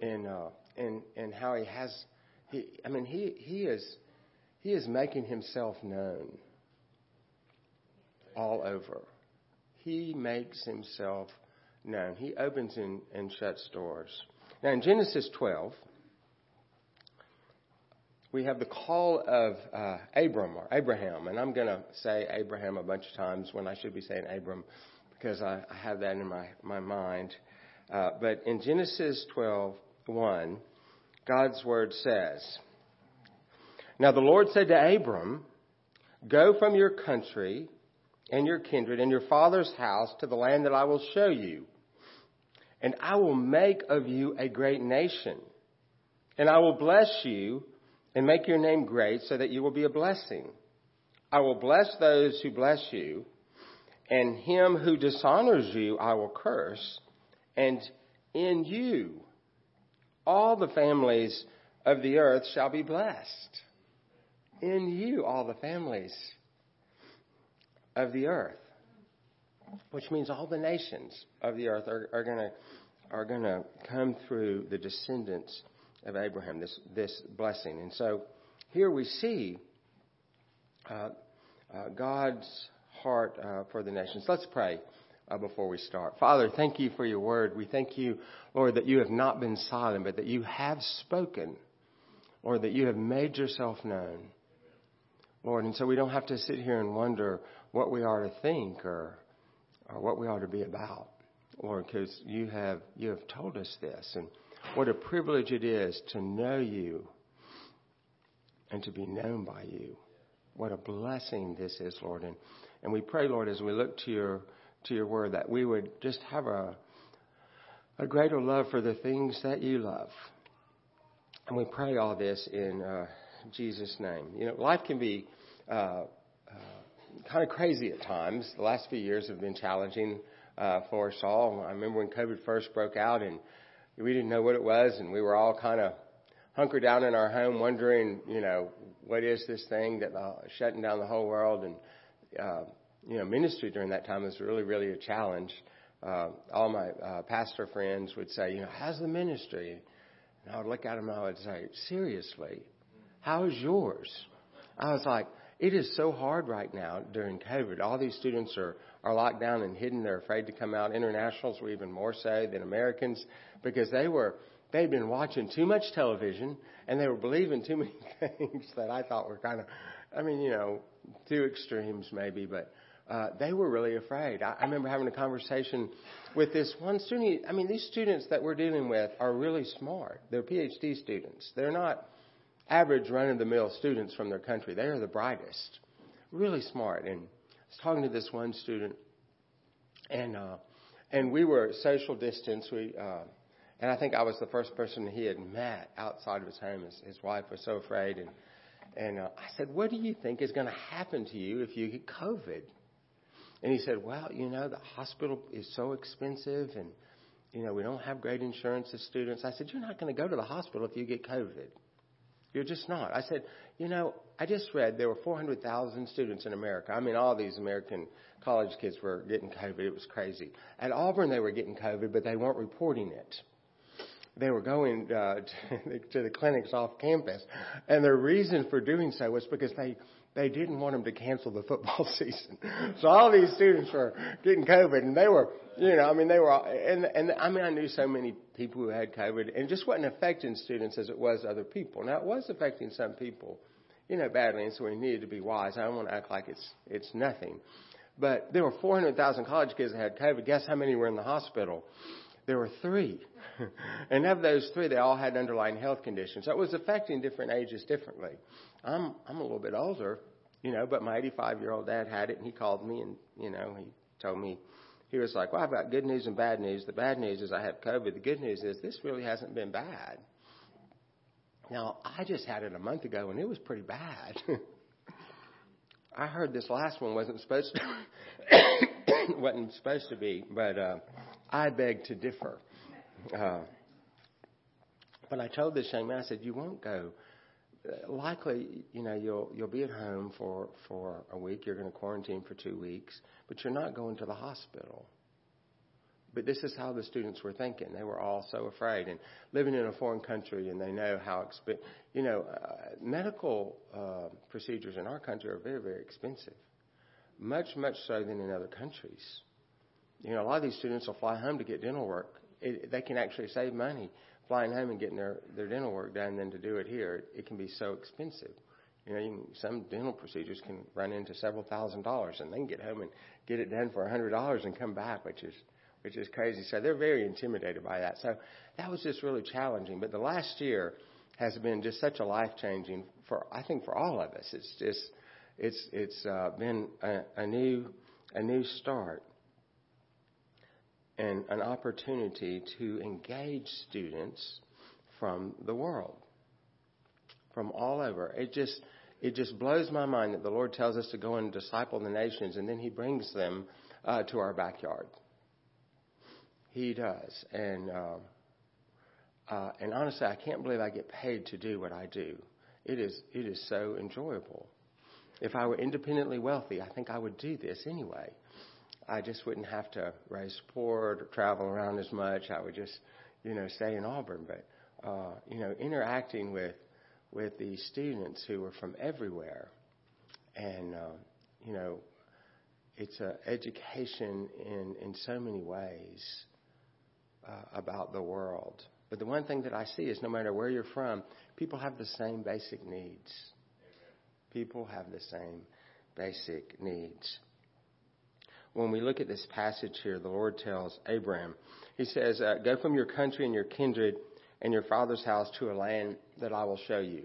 in uh, in in how he has. He, I mean, he he is he is making himself known all over. He makes himself known. He opens and, and shuts doors. Now in Genesis 12, we have the call of uh, Abram or Abraham, and I'm going to say Abraham a bunch of times when I should be saying Abram because I, I have that in my, my mind. Uh, but in Genesis 12, 1, God's word says, Now the Lord said to Abram, Go from your country and your kindred and your father's house to the land that I will show you. And I will make of you a great nation. And I will bless you and make your name great so that you will be a blessing. I will bless those who bless you, and him who dishonors you I will curse. And in you all the families of the earth shall be blessed. In you all the families of the earth, which means all the nations of the earth are, are going are to come through the descendants of Abraham, this, this blessing. And so here we see uh, uh, God's heart uh, for the nations. Let's pray uh, before we start. Father, thank you for your word. We thank you, Lord, that you have not been silent, but that you have spoken, or that you have made yourself known. Lord, and so we don't have to sit here and wonder what we are to think or, or what we are to be about, Lord, because you have, you have told us this. And what a privilege it is to know you and to be known by you. What a blessing this is, Lord. And, and we pray, Lord, as we look to your, to your word, that we would just have a, a greater love for the things that you love. And we pray all this in uh, Jesus' name. You know, life can be uh, uh, kind of crazy at times. The last few years have been challenging uh, for us all. I remember when COVID first broke out and we didn't know what it was, and we were all kind of hunkered down in our home, wondering, you know, what is this thing that uh, shutting down the whole world? And uh, you know, ministry during that time was really, really a challenge. Uh, all my uh, pastor friends would say, you know, how's the ministry? And I would look at them and I would say, seriously, how is yours? I was like, it is so hard right now during COVID. All these students are, are locked down and hidden. They're afraid to come out. Internationals were even more so than Americans because they were, they'd been watching too much television and they were believing too many things that I thought were kind of, I mean, you know, two extremes maybe, but uh, they were really afraid. I, I remember having a conversation with this one student. I mean, these students that we're dealing with are really smart. They're PhD students. They're not average run of the mill students from their country. They are the brightest, really smart. And I was talking to this one student, and uh, and we were social distance. We uh, and I think I was the first person he had met outside of his home. His, his wife was so afraid, and and uh, I said, "What do you think is going to happen to you if you get COVID?" And he said, "Well, you know, the hospital is so expensive, and you know, we don't have great insurance as students." I said, "You're not going to go to the hospital if you get COVID." You're just not. I said, you know, I just read there were 400,000 students in America. I mean, all these American college kids were getting COVID. It was crazy. At Auburn, they were getting COVID, but they weren't reporting it. They were going uh, to the clinics off campus, and their reason for doing so was because they they didn't want them to cancel the football season. So all these students were getting COVID, and they were, you know, I mean, they were, and and I mean, I knew so many people who had COVID, and it just wasn't affecting students as it was other people. Now it was affecting some people, you know, badly, and so we needed to be wise. I don't want to act like it's it's nothing, but there were 400,000 college kids that had COVID. Guess how many were in the hospital? There were three. and of those three, they all had underlying health conditions. So it was affecting different ages differently. I'm, I'm a little bit older, you know, but my 85 year old dad had it and he called me and, you know, he told me, he was like, well, I've got good news and bad news. The bad news is I have COVID. The good news is this really hasn't been bad. Now, I just had it a month ago and it was pretty bad. I heard this last one wasn't supposed to wasn't supposed to be, but uh, I beg to differ. Uh, but I told this young man, I said, "You won't go. Likely, you know, you'll you'll be at home for for a week. You're going to quarantine for two weeks, but you're not going to the hospital But this is how the students were thinking. They were all so afraid and living in a foreign country, and they know how exp- you know uh, medical uh, procedures in our country are very very expensive, much much so than in other countries. You know, a lot of these students will fly home to get dental work. It, they can actually save money flying home and getting their their dental work done than to do it here. It, can be so expensive. You know, you can, some dental procedures can run into several thousand dollars, and they can get home and get it done for a hundred dollars and come back, which is which is crazy. So they're very intimidated by that. So that was just really challenging. But the last year has been just such a life changing for I think for all of us. It's just it's it's uh, been a, a new a new start and an opportunity to engage students from the world, from all over. It just it just blows my mind that the Lord tells us to go and disciple the nations, and then He brings them uh, to our backyard. He does, and uh, uh, and honestly, I can't believe I get paid to do what I do. It is it is so enjoyable. If I were independently wealthy, I think I would do this anyway. I just wouldn't have to raise support or travel around as much. I would just, you know, stay in Auburn. But uh, you know, interacting with with these students who are from everywhere. And, uh, you know, it's an education in, in so many ways uh, about the world. But the one thing that I see is no matter where you're from, people have the same basic needs. People have the same basic needs. When we look at this passage here, the Lord tells Abraham, He says, uh, Go from your country and your kindred and your father's house to a land that I will show you.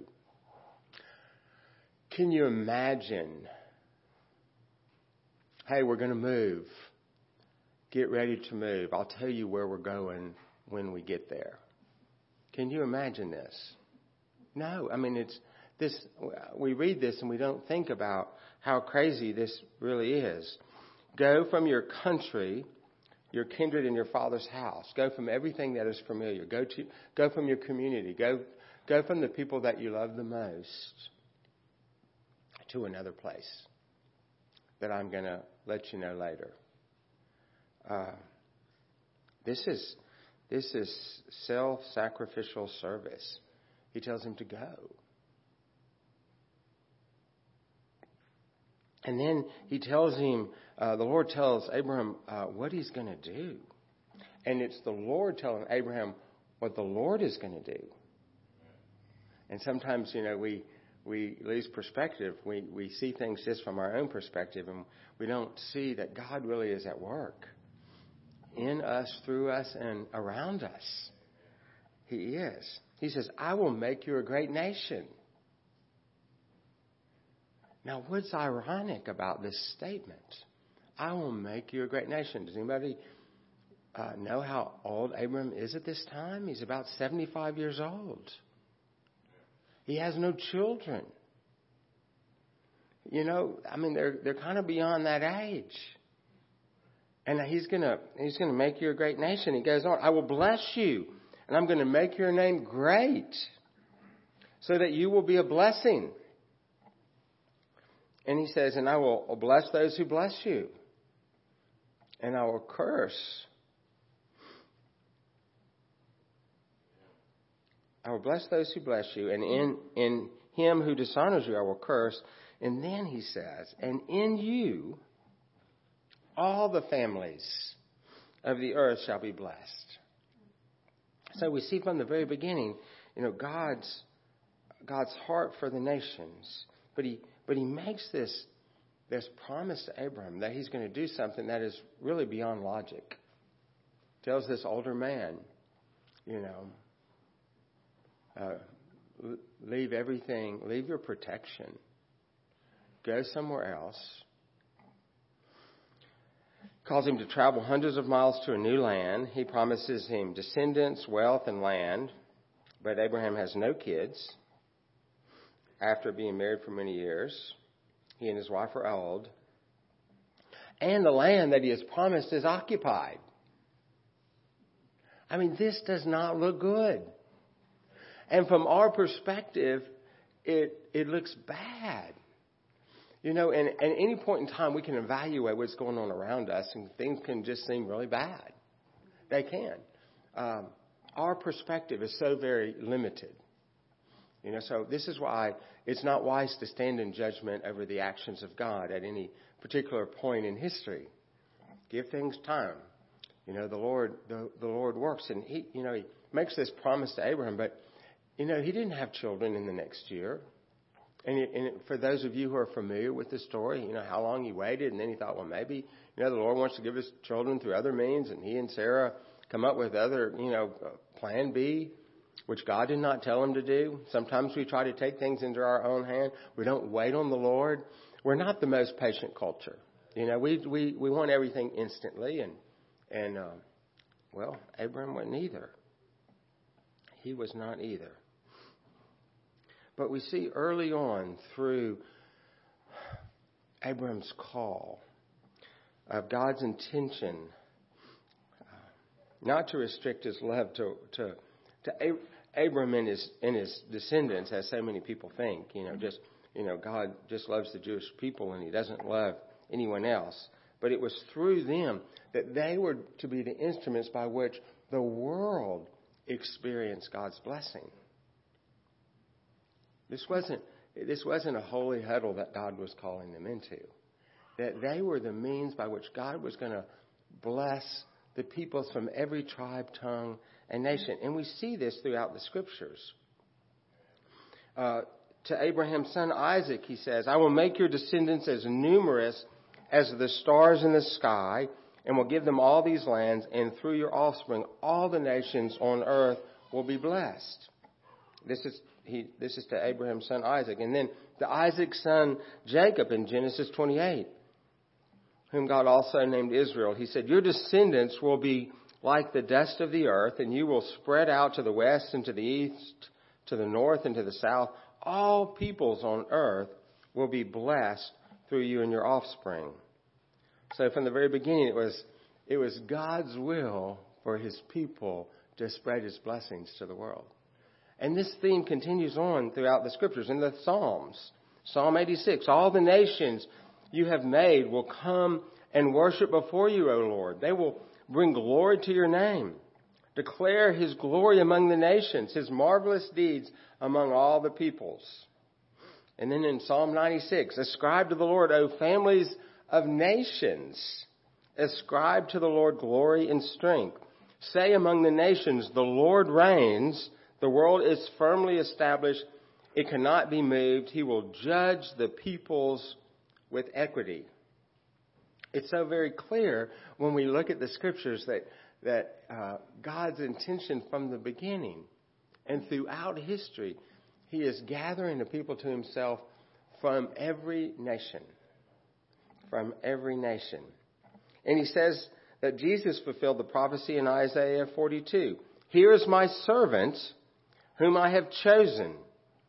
Can you imagine? Hey, we're going to move. Get ready to move. I'll tell you where we're going when we get there. Can you imagine this? No, I mean it's this. We read this and we don't think about how crazy this really is. Go from your country your kindred and your father's house. Go from everything that is familiar. Go to go from your community. Go go from the people that you love the most to another place that I'm going to let you know later. Uh, this is this is self-sacrificial service. He tells him to go. And then he tells him uh, the Lord tells Abraham uh, what he's going to do. And it's the Lord telling Abraham what the Lord is going to do. And sometimes, you know, we, we lose perspective. We, we see things just from our own perspective, and we don't see that God really is at work in us, through us, and around us. He is. He says, I will make you a great nation. Now, what's ironic about this statement? I will make you a great nation. Does anybody uh, know how old Abram is at this time? He's about 75 years old. He has no children. You know, I mean, they're they're kind of beyond that age. And he's gonna he's gonna make you a great nation. He goes on, I will bless you, and I'm gonna make your name great, so that you will be a blessing. And he says, and I will bless those who bless you and I will curse. I will bless those who bless you, and in, in him who dishonors you, I will curse. And then he says, and in you, all the families of the earth shall be blessed. So we see from the very beginning, you know, God's God's heart for the nations. But he but he makes this this promise to Abraham that he's going to do something that is really beyond logic. Tells this older man, you know, uh, leave everything, leave your protection, go somewhere else. Calls him to travel hundreds of miles to a new land. He promises him descendants, wealth, and land. But Abraham has no kids after being married for many years. He and his wife are old. And the land that he has promised is occupied. I mean, this does not look good. And from our perspective, it, it looks bad. You know, and, at any point in time, we can evaluate what's going on around us, and things can just seem really bad. they can. Um, our perspective is so very limited. You know, so this is why it's not wise to stand in judgment over the actions of God at any particular point in history. Give things time. You know, the Lord, the, the Lord works, and He, you know, He makes this promise to Abraham, but you know, He didn't have children in the next year. And, and for those of you who are familiar with the story, you know how long he waited, and then he thought, well, maybe you know the Lord wants to give us children through other means, and he and Sarah come up with other, you know, uh, Plan B, which God did not tell him to do. Sometimes we try to take things into our own hand. We don't wait on the Lord. We're not the most patient culture. You know, we we we want everything instantly, and and uh, well, Abraham wasn't either. He was not either. But we see early on through Abraham's call of God's intention uh, not to restrict his love to, to, to Abram and his, and his descendants, as so many people think. You know, mm-hmm. just, you know, God just loves the Jewish people and he doesn't love anyone else. But it was through them that they were to be the instruments by which the world experienced God's blessing. This wasn't, this wasn't a holy huddle that God was calling them into. That they were the means by which God was going to bless the peoples from every tribe, tongue, and nation. And we see this throughout the scriptures. Uh, to Abraham's son Isaac, he says, I will make your descendants as numerous as the stars in the sky, and will give them all these lands, and through your offspring, all the nations on earth will be blessed. This is he, this is to Abraham's son Isaac. And then to Isaac's son Jacob in Genesis 28, whom God also named Israel. He said, Your descendants will be like the dust of the earth, and you will spread out to the west and to the east, to the north and to the south. All peoples on earth will be blessed through you and your offspring. So from the very beginning, it was, it was God's will for his people to spread his blessings to the world. And this theme continues on throughout the scriptures in the Psalms. Psalm 86 All the nations you have made will come and worship before you, O Lord. They will bring glory to your name. Declare his glory among the nations, his marvelous deeds among all the peoples. And then in Psalm 96, ascribe to the Lord, O families of nations. Ascribe to the Lord glory and strength. Say among the nations, the Lord reigns. The world is firmly established. It cannot be moved. He will judge the peoples with equity. It's so very clear when we look at the scriptures that, that uh, God's intention from the beginning and throughout history, He is gathering the people to Himself from every nation. From every nation. And He says that Jesus fulfilled the prophecy in Isaiah 42. Here is my servant whom I have chosen,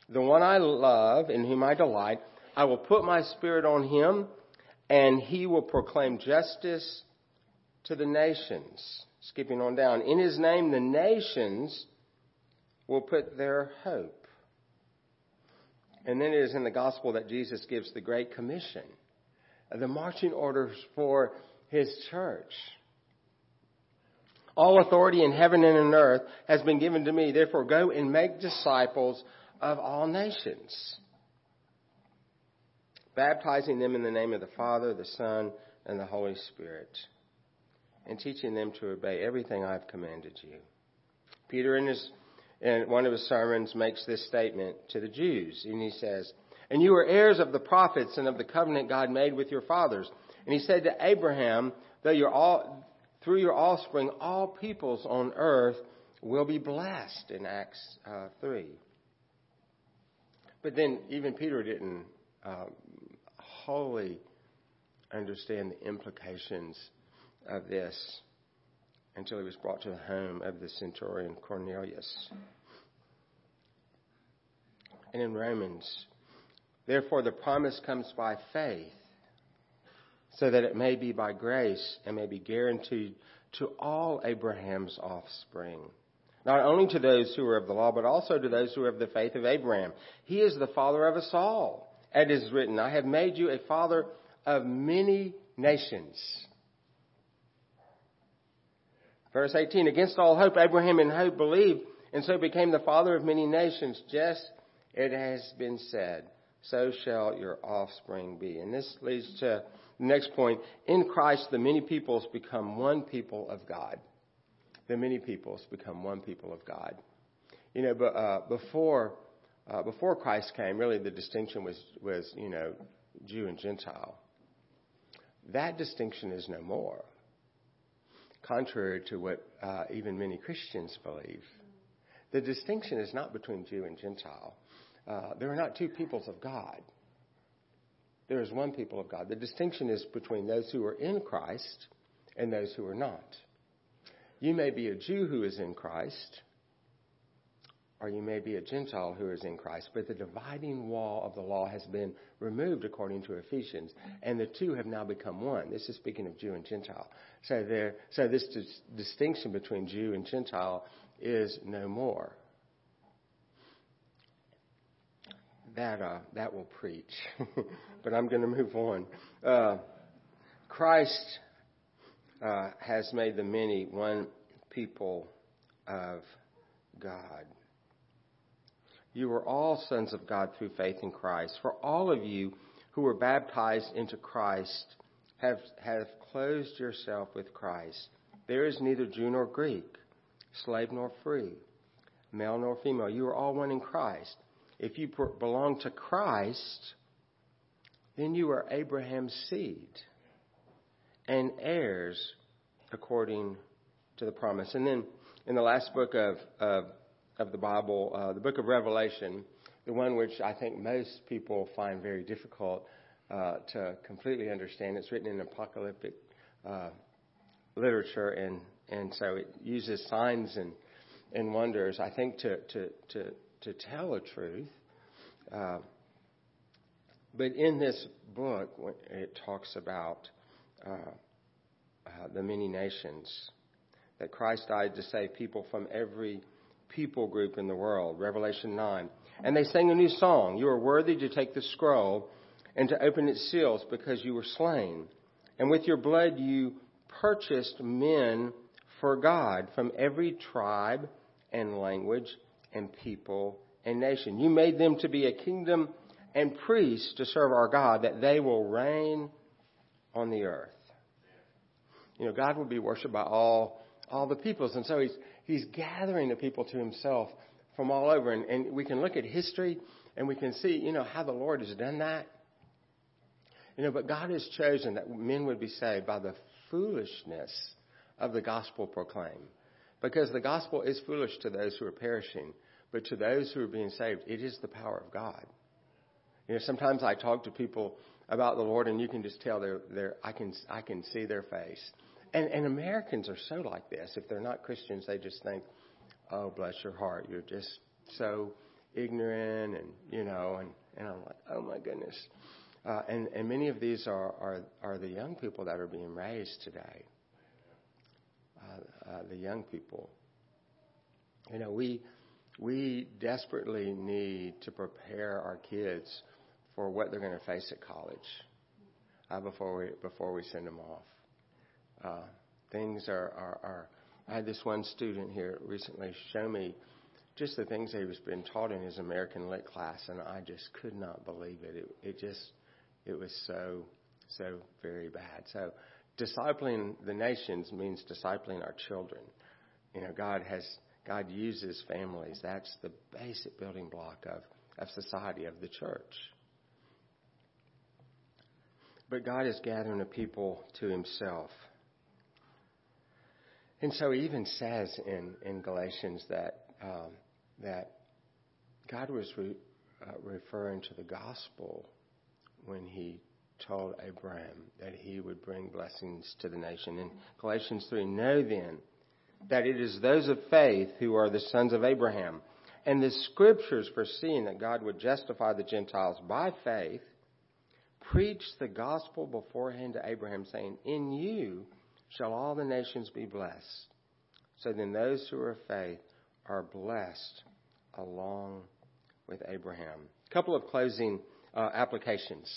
the one I love, in whom I delight. I will put my spirit on him, and he will proclaim justice to the nations. Skipping on down. In his name, the nations will put their hope. And then it is in the gospel that Jesus gives the Great Commission, the marching orders for his church. All authority in heaven and on earth has been given to me. Therefore, go and make disciples of all nations, baptizing them in the name of the Father, the Son, and the Holy Spirit, and teaching them to obey everything I've commanded you. Peter, in, his, in one of his sermons, makes this statement to the Jews, and he says, And you are heirs of the prophets and of the covenant God made with your fathers. And he said to Abraham, Though you're all through your offspring, all peoples on earth will be blessed in Acts uh, 3. But then even Peter didn't uh, wholly understand the implications of this until he was brought to the home of the centurion Cornelius. And in Romans, therefore the promise comes by faith so that it may be by grace and may be guaranteed to all Abraham's offspring. Not only to those who are of the law, but also to those who are of the faith of Abraham. He is the father of us all. It is written, I have made you a father of many nations. Verse 18, against all hope, Abraham in hope believed, and so became the father of many nations, just it has been said, so shall your offspring be. And this leads to the next point. In Christ, the many peoples become one people of God. The many peoples become one people of God. You know, but uh, before uh, before Christ came, really the distinction was was you know Jew and Gentile. That distinction is no more. Contrary to what uh, even many Christians believe, the distinction is not between Jew and Gentile. Uh, there are not two peoples of God. There is one people of God. The distinction is between those who are in Christ and those who are not. You may be a Jew who is in Christ, or you may be a Gentile who is in Christ, but the dividing wall of the law has been removed according to Ephesians, and the two have now become one. This is speaking of Jew and Gentile. So there, so this dis- distinction between Jew and Gentile is no more. That uh, that will preach, but I'm going to move on. Uh, Christ uh, has made the many one people of God. You are all sons of God through faith in Christ. For all of you who were baptized into Christ have, have closed yourself with Christ. There is neither Jew nor Greek, slave nor free, male nor female. You are all one in Christ. If you belong to Christ, then you are Abraham's seed and heirs according to the promise. And then in the last book of, of of the Bible, uh, the book of Revelation, the one which I think most people find very difficult uh, to completely understand. It's written in apocalyptic uh, literature, and, and so it uses signs and, and wonders, I think, to, to, to, to tell a truth. Uh, but in this book, it talks about uh, uh, the many nations, that Christ died to save people from every people group in the world. Revelation 9. And they sang a new song. You are worthy to take the scroll and to open its seals because you were slain. And with your blood you purchased men for God from every tribe and language and people and nation. You made them to be a kingdom and priests to serve our God, that they will reign on the earth. You know, God will be worshipped by all all the peoples, and so He's He's gathering the people to himself from all over. And, and we can look at history and we can see, you know, how the Lord has done that. You know, but God has chosen that men would be saved by the foolishness of the gospel proclaimed. Because the gospel is foolish to those who are perishing, but to those who are being saved, it is the power of God. You know, sometimes I talk to people about the Lord, and you can just tell their, their I can I can see their face. And, and Americans are so like this. If they're not Christians, they just think, oh, bless your heart, you're just so ignorant, and you know, and, and I'm like, oh my goodness. Uh, and, and many of these are, are, are the young people that are being raised today. Uh, uh, the young people. You know, we, we desperately need to prepare our kids for what they're going to face at college uh, before, we, before we send them off. Uh, things are, are, are, I had this one student here recently show me just the things he was being taught in his American Lit class, and I just could not believe it. It, it just, it was so, so very bad. So, discipling the nations means discipling our children. You know, God has, God uses families. That's the basic building block of, of society, of the church. But God is gathering a people to Himself. And so he even says in, in Galatians that, um, that God was re, uh, referring to the gospel when he told Abraham that he would bring blessings to the nation. In Galatians 3, know then that it is those of faith who are the sons of Abraham. And the scriptures, foreseeing that God would justify the Gentiles by faith, preached the gospel beforehand to Abraham, saying, In you shall all the nations be blessed. So then those who are of faith are blessed along with Abraham. A couple of closing uh, applications.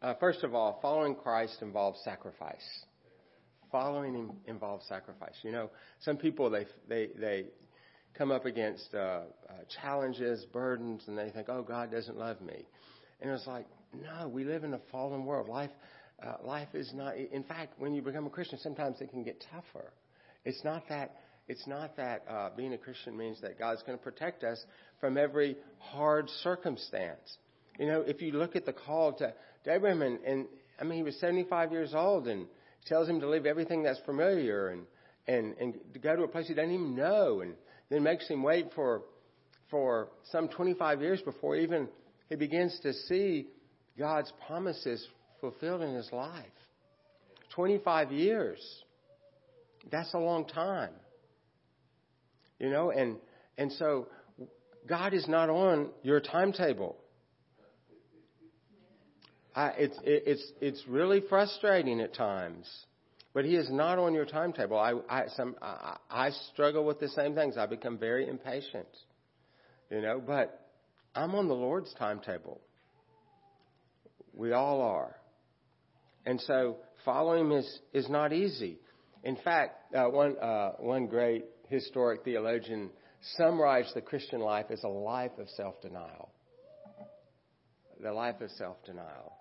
Uh, first of all, following Christ involves sacrifice. following him involves sacrifice. You know, some people they they they come up against uh, uh, challenges, burdens, and they think, "Oh, God doesn't love me," and it's like, no, we live in a fallen world. Life uh, life is not. In fact, when you become a Christian, sometimes it can get tougher. It's not that. It's not that uh, being a Christian means that God's going to protect us from every hard circumstance. You know, if you look at the call to, to Abraham, and, and I mean, he was 75 years old, and tells him to leave everything that's familiar and and and to go to a place he doesn't even know, and then makes him wait for for some 25 years before even he begins to see God's promises fulfilled in his life. 25 years. That's a long time. You know, and, and so God is not on your timetable. I, it's, it's, it's really frustrating at times, but He is not on your timetable. I, I, some, I, I struggle with the same things. I become very impatient, you know, but I'm on the Lord's timetable. We all are. And so following him is, is not easy. In fact, uh, one, uh, one great historic theologian summarized the Christian life as a life of self denial. The life of self denial.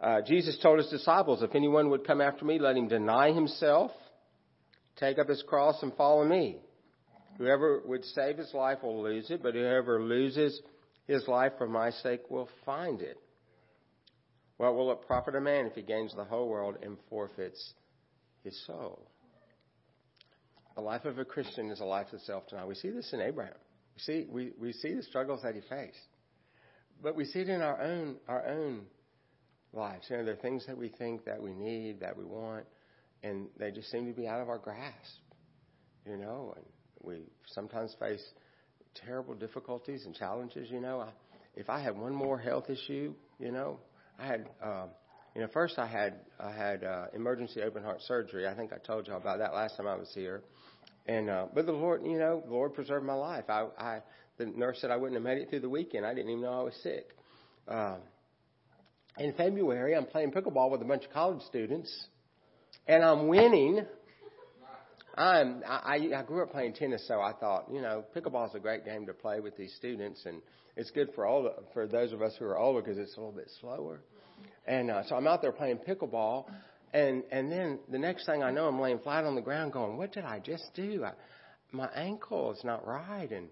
Uh, Jesus told his disciples, If anyone would come after me, let him deny himself, take up his cross, and follow me. Whoever would save his life will lose it, but whoever loses his life for my sake will find it. What will it profit a man if he gains the whole world and forfeits his soul? The life of a Christian is a life of self denial. We see this in Abraham. We see, we, we see the struggles that he faced. But we see it in our own, our own lives. You know, there are things that we think that we need, that we want, and they just seem to be out of our grasp. You know, and we sometimes face terrible difficulties and challenges. You know, I, if I had one more health issue, you know, I had, um, you know, first I had I had uh, emergency open heart surgery. I think I told you all about that last time I was here. And uh, but the Lord, you know, the Lord preserved my life. I, I the nurse said I wouldn't have made it through the weekend. I didn't even know I was sick. Uh, in February, I'm playing pickleball with a bunch of college students, and I'm winning. I'm I, I grew up playing tennis, so I thought, you know, pickleball is a great game to play with these students, and it's good for all for those of us who are older because it's a little bit slower. And uh, so I'm out there playing pickleball, and and then the next thing I know, I'm laying flat on the ground, going, "What did I just do? I, my ankle is not right." And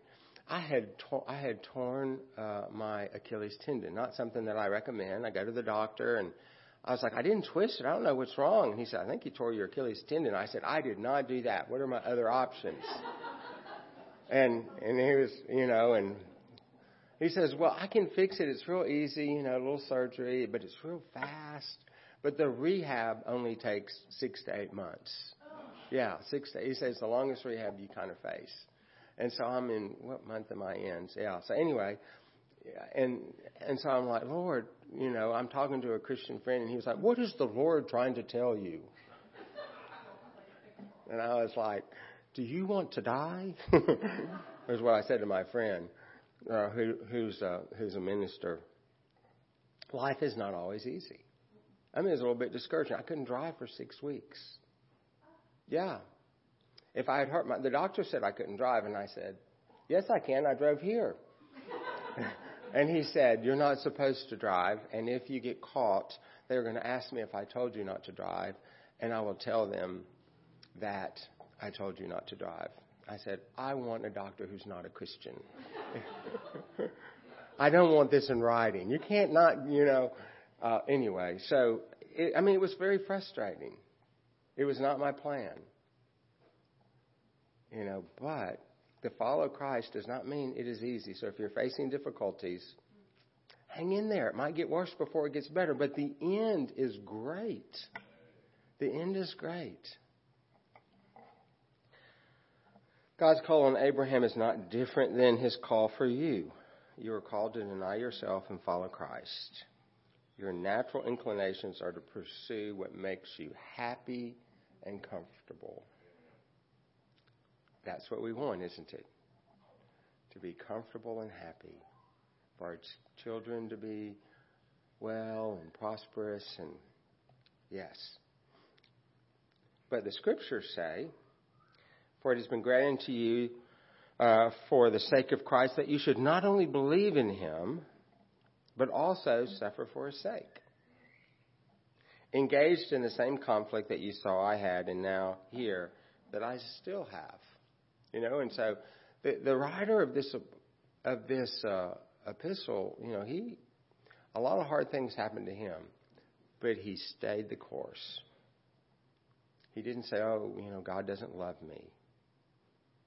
I had to- I had torn uh, my Achilles tendon. Not something that I recommend. I go to the doctor, and I was like, "I didn't twist it. I don't know what's wrong." And he said, "I think you tore your Achilles tendon." I said, "I did not do that. What are my other options?" and and he was, you know, and he says, Well, I can fix it. It's real easy, you know, a little surgery, but it's real fast. But the rehab only takes six to eight months. Yeah, six to, he says the longest rehab you kind of face. And so I'm in, what month am I in? Yeah, so anyway, and, and so I'm like, Lord, you know, I'm talking to a Christian friend and he was like, what is the Lord trying to tell you? And I was like, do you want to die? That's what I said to my friend uh, who, who's, uh, who's a minister, life is not always easy. I mean, it's a little bit discouraging. I couldn't drive for six weeks. Yeah. If I had hurt my, the doctor said I couldn't drive, and I said, yes, I can. I drove here. and he said, you're not supposed to drive, and if you get caught, they're going to ask me if I told you not to drive, and I will tell them that I told you not to drive. I said, I want a doctor who's not a Christian. I don't want this in writing. You can't not, you know. Uh, anyway, so, it, I mean, it was very frustrating. It was not my plan. You know, but to follow Christ does not mean it is easy. So if you're facing difficulties, hang in there. It might get worse before it gets better, but the end is great. The end is great. God's call on Abraham is not different than his call for you. You are called to deny yourself and follow Christ. Your natural inclinations are to pursue what makes you happy and comfortable. That's what we want, isn't it? To be comfortable and happy. For our children to be well and prosperous and yes. But the scriptures say, For it has been granted to you uh, for the sake of Christ that you should not only believe in him, but also suffer for his sake. Engaged in the same conflict that you saw I had and now hear that I still have. You know, and so the, the writer of this of this uh, epistle, you know, he a lot of hard things happened to him, but he stayed the course. He didn't say, "Oh, you know, God doesn't love me."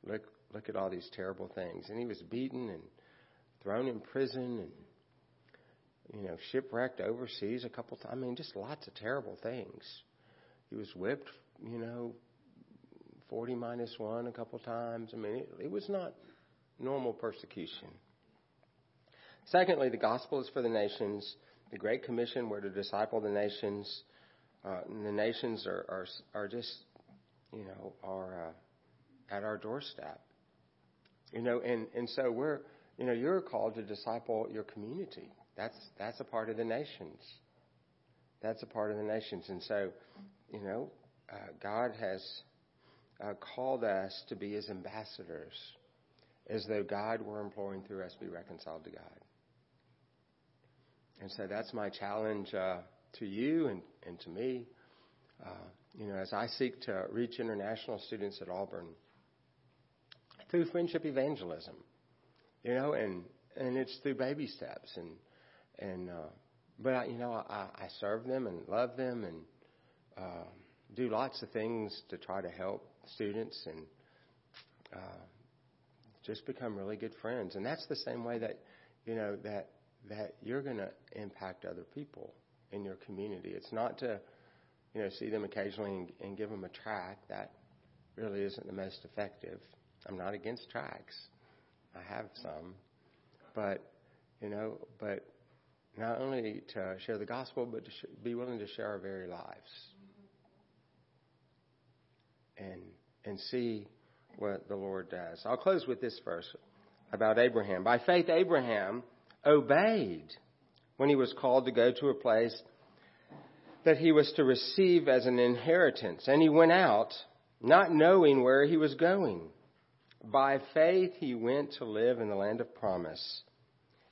Look, look at all these terrible things. And he was beaten and thrown in prison and you know shipwrecked overseas a couple times. I mean, just lots of terrible things. He was whipped, you know, forty minus one a couple times. I mean, it, it was not normal persecution. Secondly, the gospel is for the nations. The Great Commission were to disciple the nations. Uh, the nations are, are, are just, you know, are uh, at our doorstep. You know, and, and so we're, you know, you're called to disciple your community. That's, that's a part of the nations. That's a part of the nations. And so, you know, uh, God has uh, called us to be his ambassadors as though God were imploring through us to be reconciled to God. And so that's my challenge uh, to you and, and to me. Uh, you know, as I seek to reach international students at Auburn through friendship evangelism, you know, and and it's through baby steps and and uh, but I, you know I, I serve them and love them and uh, do lots of things to try to help students and uh, just become really good friends. And that's the same way that you know that that you're going to impact other people in your community. It's not to, you know, see them occasionally and, and give them a track. That really isn't the most effective. I'm not against tracks. I have some, but you know, but not only to share the gospel, but to sh- be willing to share our very lives and and see what the Lord does. I'll close with this verse about Abraham. By faith, Abraham obeyed when he was called to go to a place that he was to receive as an inheritance. And he went out, not knowing where he was going. By faith, he went to live in the land of promise,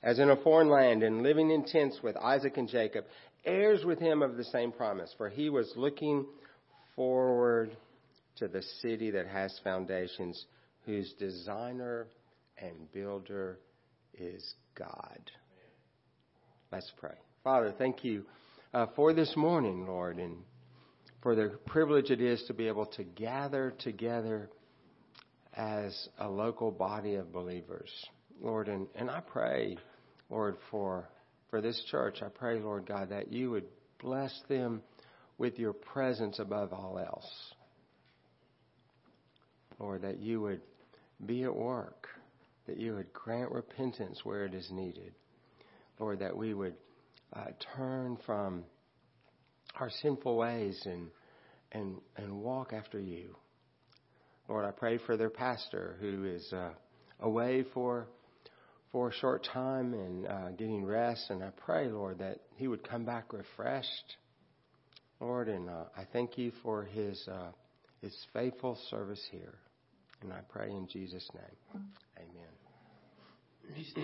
as in a foreign land, and living in tents with Isaac and Jacob, heirs with him of the same promise. For he was looking forward to the city that has foundations, whose designer and builder is God. Let's pray. Father, thank you uh, for this morning, Lord, and for the privilege it is to be able to gather together as a local body of believers, Lord. And, and I pray, Lord, for, for this church, I pray, Lord God, that you would bless them with your presence above all else. Lord, that you would be at work, that you would grant repentance where it is needed. Lord, that we would uh, turn from our sinful ways and, and, and walk after you. Lord, I pray for their pastor who is uh, away for for a short time and uh, getting rest. And I pray, Lord, that he would come back refreshed. Lord, and uh, I thank you for his uh, his faithful service here. And I pray in Jesus' name. Amen.